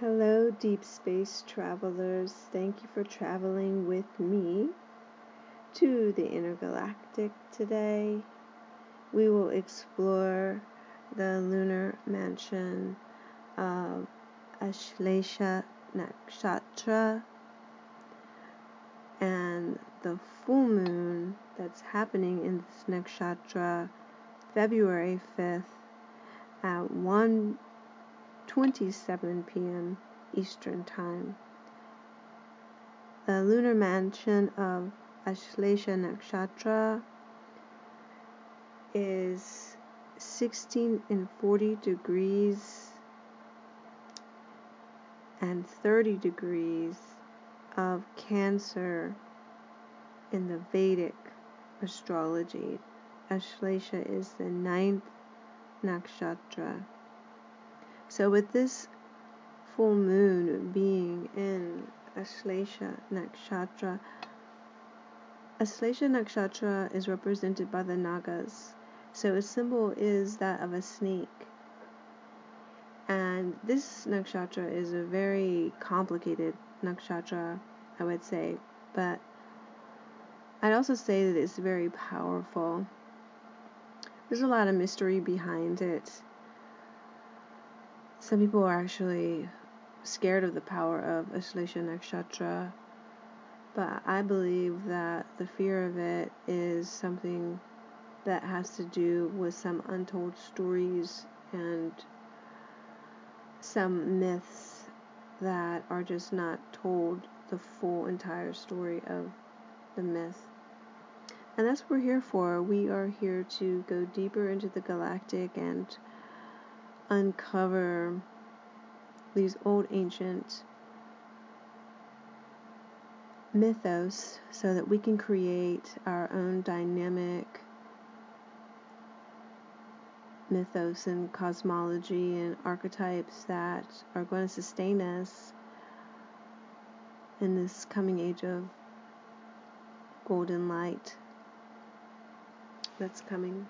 Hello, deep space travelers. Thank you for traveling with me to the intergalactic today. We will explore the lunar mansion of Ashlesha Nakshatra and the full moon that's happening in this nakshatra February 5th at 1 27 p.m. Eastern Time. The lunar mansion of Ashlesha Nakshatra is 16 and 40 degrees and 30 degrees of Cancer in the Vedic astrology. Ashlesha is the ninth nakshatra. So, with this full moon being in Ashlesha Nakshatra, Ashlesha Nakshatra is represented by the Nagas. So, its symbol is that of a snake. And this nakshatra is a very complicated nakshatra, I would say, but I'd also say that it's very powerful. There's a lot of mystery behind it some people are actually scared of the power of Ashlesha Nakshatra, but I believe that the fear of it is something that has to do with some untold stories and some myths that are just not told the full entire story of the myth. And that's what we're here for. We are here to go deeper into the galactic and uncover these old ancient mythos so that we can create our own dynamic mythos and cosmology and archetypes that are going to sustain us in this coming age of golden light that's coming.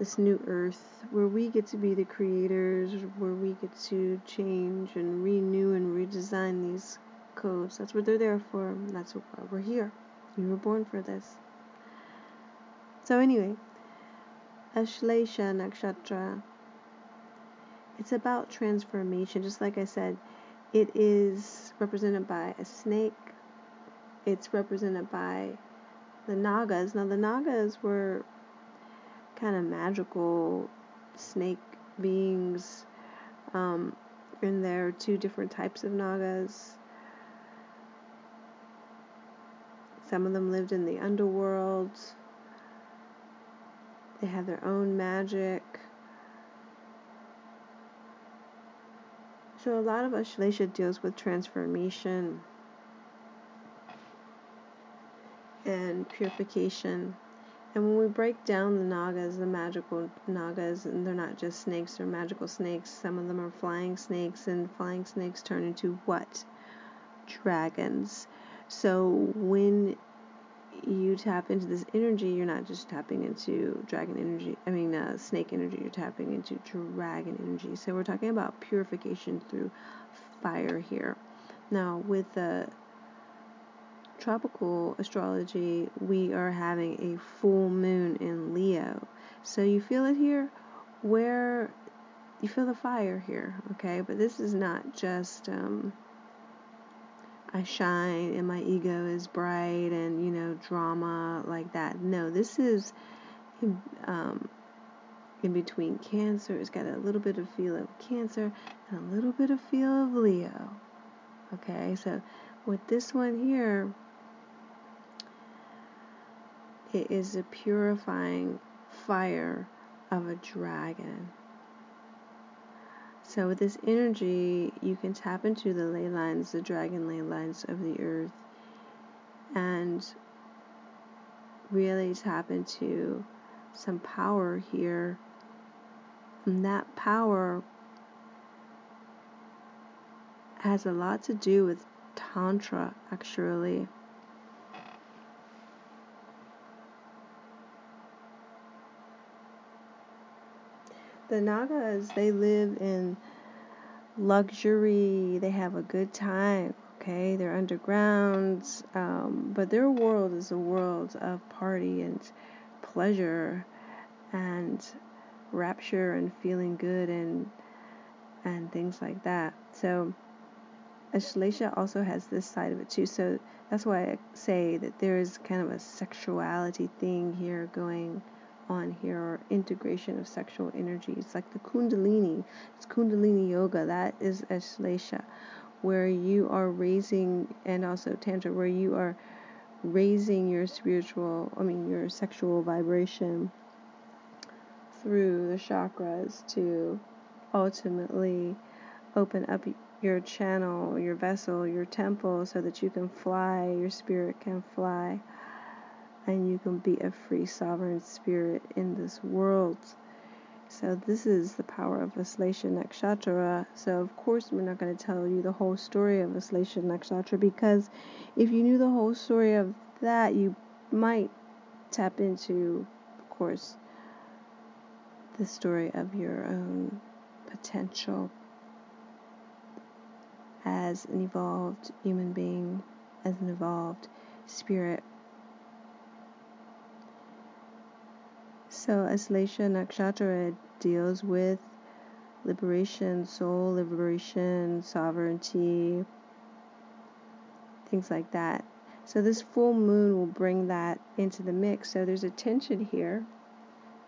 This new earth where we get to be the creators, where we get to change and renew and redesign these codes. That's what they're there for. That's why we're here. You were born for this. So, anyway, Ashlesha Nakshatra. It's about transformation. Just like I said, it is represented by a snake. It's represented by the Nagas. Now, the Nagas were kind of magical snake beings. Um, and there are two different types of Nagas. Some of them lived in the underworld. They had their own magic. So a lot of Ashlesha deals with transformation and purification. And when we break down the Nagas, the magical Nagas, and they're not just snakes, they're magical snakes. Some of them are flying snakes, and flying snakes turn into what? Dragons. So when you tap into this energy, you're not just tapping into dragon energy, I mean, uh, snake energy, you're tapping into dragon energy. So we're talking about purification through fire here. Now, with the tropical astrology, we are having a full moon in Leo. So you feel it here where you feel the fire here, okay? But this is not just um, I shine and my ego is bright and you know drama like that. No, this is um, in between Cancer. It's got a little bit of feel of Cancer and a little bit of feel of Leo. Okay, so with this one here, it is the purifying fire of a dragon. So, with this energy, you can tap into the ley lines, the dragon ley lines of the earth, and really tap into some power here. And that power has a lot to do with Tantra, actually. The Nagas, they live in luxury, they have a good time, okay? They're underground, um, but their world is a world of party and pleasure and rapture and feeling good and and things like that. So Ashlesha also has this side of it too. So that's why I say that there is kind of a sexuality thing here going on here, or integration of sexual energy. It's like the Kundalini. It's Kundalini yoga. That is Ashlesha, where you are raising, and also Tantra, where you are raising your spiritual, I mean, your sexual vibration through the chakras to ultimately open up your channel, your vessel, your temple so that you can fly, your spirit can fly, and you can be a free sovereign spirit in this world. So this is the power of Ashlesha Nakshatra. So of course we're not going to tell you the whole story of Ashlesha Nakshatra because if you knew the whole story of that, you might tap into, of course, the story of your own potential as an evolved human being, as an evolved spirit. So, Ashlesha Nakshatra deals with liberation, soul liberation, sovereignty, things like that. So, this full moon will bring that into the mix. So, there's a tension here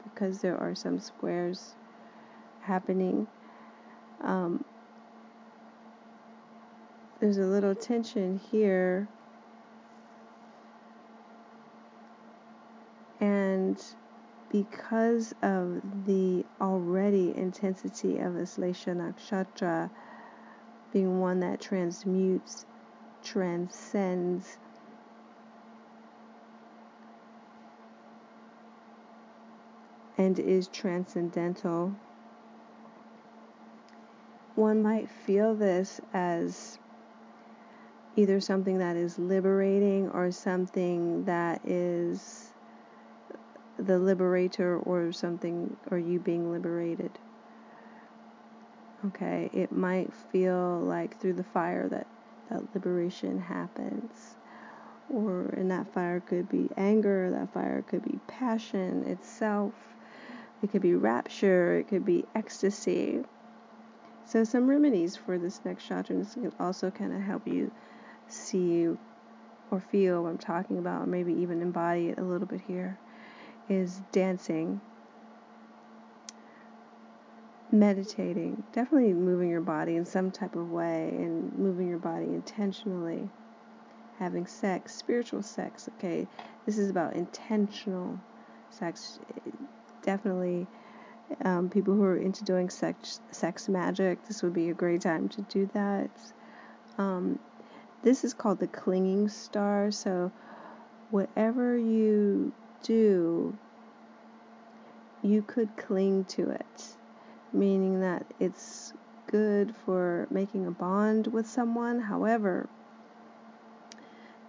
because there are some squares happening. Um, there's a little tension here. And because of the already intensity of Ashlesha Nakshatra being one that transmutes, transcends, and is transcendental, one might feel this as either something that is liberating or something that is the liberator or something or you being liberated. Okay, it might feel like through the fire that that liberation happens. Or and that fire could be anger, that fire could be passion itself. It could be rapture, it could be ecstasy. So some remedies for this nakshatra can also kind of help you see or feel what I'm talking about, maybe even embody it a little bit here, is dancing, meditating, definitely moving your body in some type of way and moving your body intentionally, having sex, spiritual sex, okay? This is about intentional sex. Definitely. Um, people who are into doing sex sex magic, this would be a great time to do that. Um, this is called the clinging star. So, whatever you do, you could cling to it, meaning that it's good for making a bond with someone. However,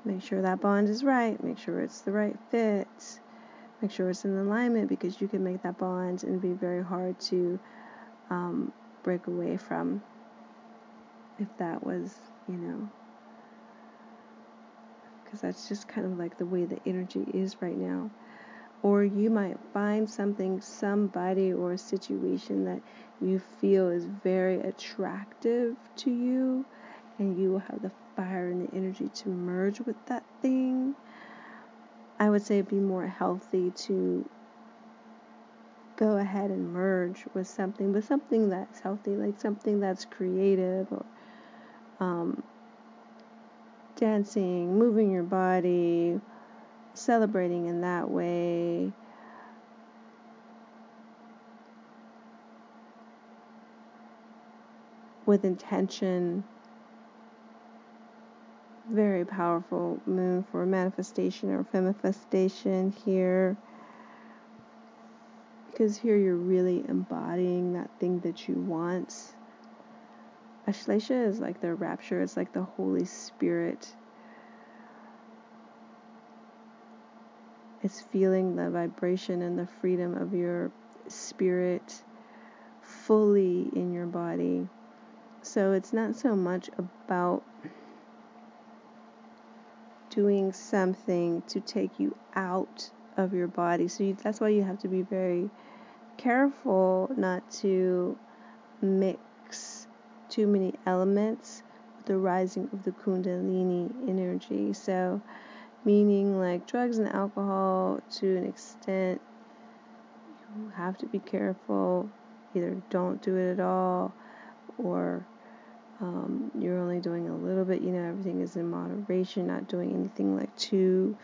make sure that bond is right, make sure it's the right fit, make sure it's in alignment because you can make that bond and be very hard to um, break away from if that was, you know, that's just kind of like the way the energy is right now. Or you might find something, somebody, or a situation that you feel is very attractive to you, and you will have the fire and the energy to merge with that thing. I would say it'd be more healthy to go ahead and merge with something, but something that's healthy, like something that's creative or um, dancing, moving your body, celebrating in that way. With intention, very powerful moon for manifestation or femifestation here. Because here you're really embodying that thing that you want. Ashlesha is like the rapture, it's like the Holy Spirit It's feeling the vibration and the freedom of your spirit fully in your body. So it's not so much about doing something to take you out of your body. So you, that's why you have to be very careful not to mix too many elements with the rising of the Kundalini energy. So, meaning like drugs and alcohol to an extent, you have to be careful. Either don't do it at all or um, you're only doing a little bit. You know, everything is in moderation, not doing anything like too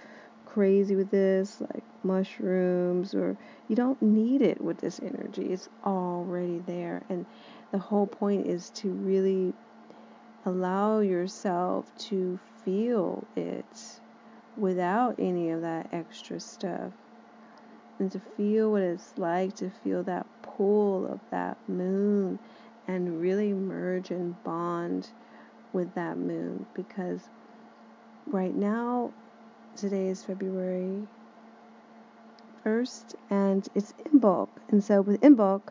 crazy with this, like mushrooms, or you don't need it with this energy. It's already there. And the whole point is to really allow yourself to feel it without any of that extra stuff. And to feel what it's like to feel that pull of that moon and really merge and bond with that moon because right now today is February 1st and it's Imbolc. And so with Imbolc,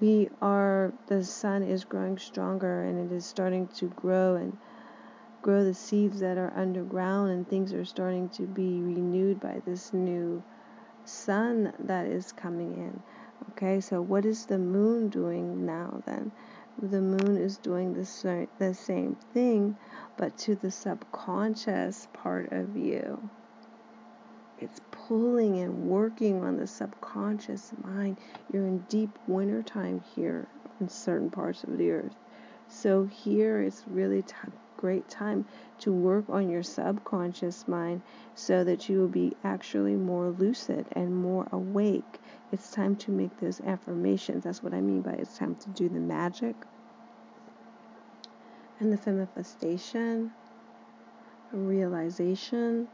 we are, the sun is growing stronger and it is starting to grow and grow the seeds that are underground and things are starting to be renewed by this new sun that is coming in. Okay, so what is the moon doing now then? The moon is doing the, the same thing, but to the subconscious part of you. It's pulling and working on the subconscious mind. You're in deep winter time here in certain parts of the earth. So here it's really t- great time to work on your subconscious mind so that you will be actually more lucid and more awake it's time to make those affirmations. That's what I mean by it's time to do the magic and the manifestation, realization.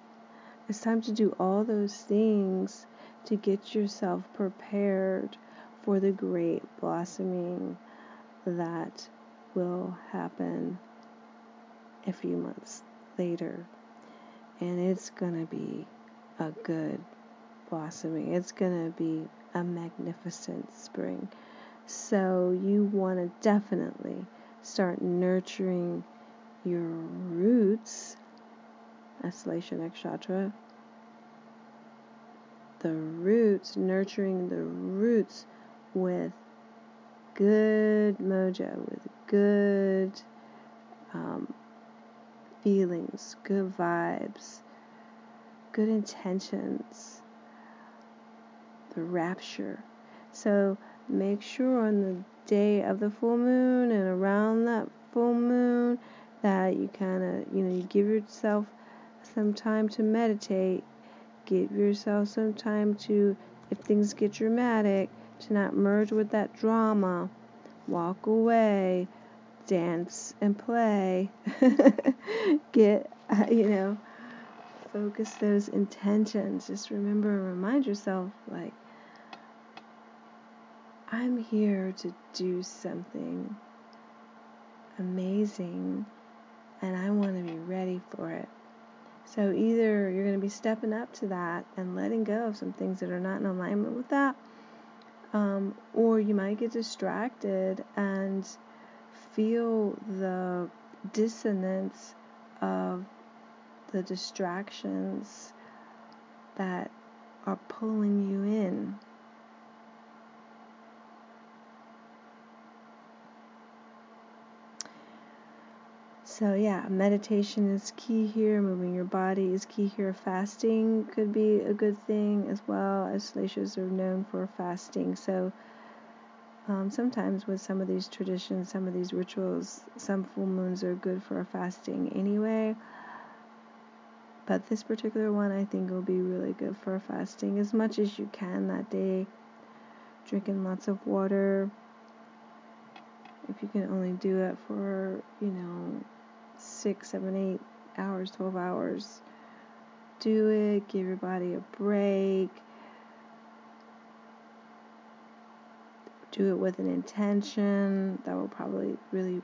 It's time to do all those things to get yourself prepared for the great blossoming that will happen a few months later. And it's going to be a good blossoming. It's going to be a magnificent spring. So you want to definitely start nurturing your roots, Ashlesha Nakshatra. The roots, nurturing the roots with good mojo, with good um, feelings, good vibes, good intentions the rapture. So make sure on the day of the full moon and around that full moon that you kind of, you know, you give yourself some time to meditate. Give yourself some time to, if things get dramatic, to not merge with that drama. Walk away, dance and play. get, you know, focus those intentions. Just remember and remind yourself, like, I'm here to do something amazing and I want to be ready for it. So either you're going to be stepping up to that and letting go of some things that are not in alignment with that, um, or you might get distracted and feel the dissonance of the distractions that are pulling you in. So, yeah, meditation is key here. Moving your body is key here. Fasting could be a good thing as well, Ashleshas are known for fasting. So, um, sometimes with some of these traditions, some of these rituals, some full moons are good for fasting anyway. But this particular one, I think, will be really good for fasting as much as you can that day. Drinking lots of water. If you can only do it for, you know, six, seven, eight hours, 12 hours. Do it, give your body a break. Do it with an intention that will probably really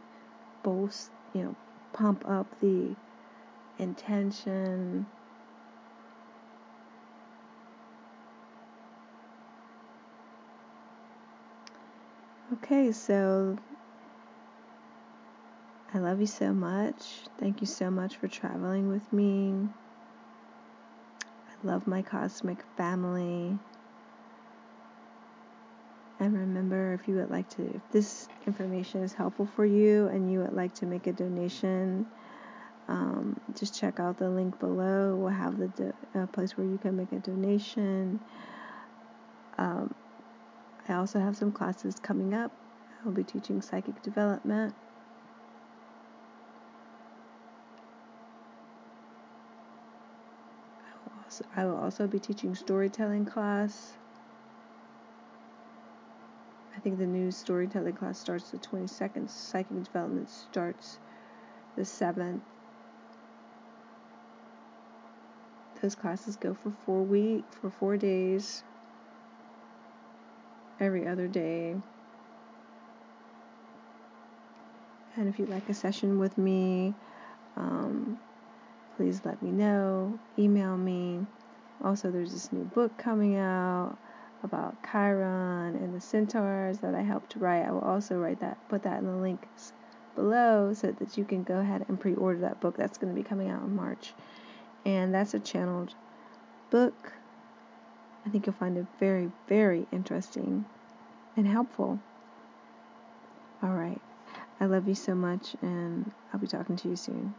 boost, you know, pump up the intention. Okay, so I love you so much. Thank you so much for traveling with me. I love my cosmic family. And remember, if you would like to, if this information is helpful for you and you would like to make a donation, um, just check out the link below. We'll have the do- place where you can make a donation. Um, I also have some classes coming up. I'll be teaching psychic development. I will also, I will also be teaching storytelling class. I think the new storytelling class starts the 22nd. Psychic development starts the 7th. Those classes go for four week for four days. Every other day. And if you'd like a session with me, um, please let me know. Email me. Also, there's this new book coming out about Chiron and the centaurs that I helped write. I will also write that, put that in the links below so that you can go ahead and pre order that book. That's going to be coming out in March. And that's a channeled book. I think you'll find it very, very interesting and helpful. All right. I love you so much, and I'll be talking to you soon.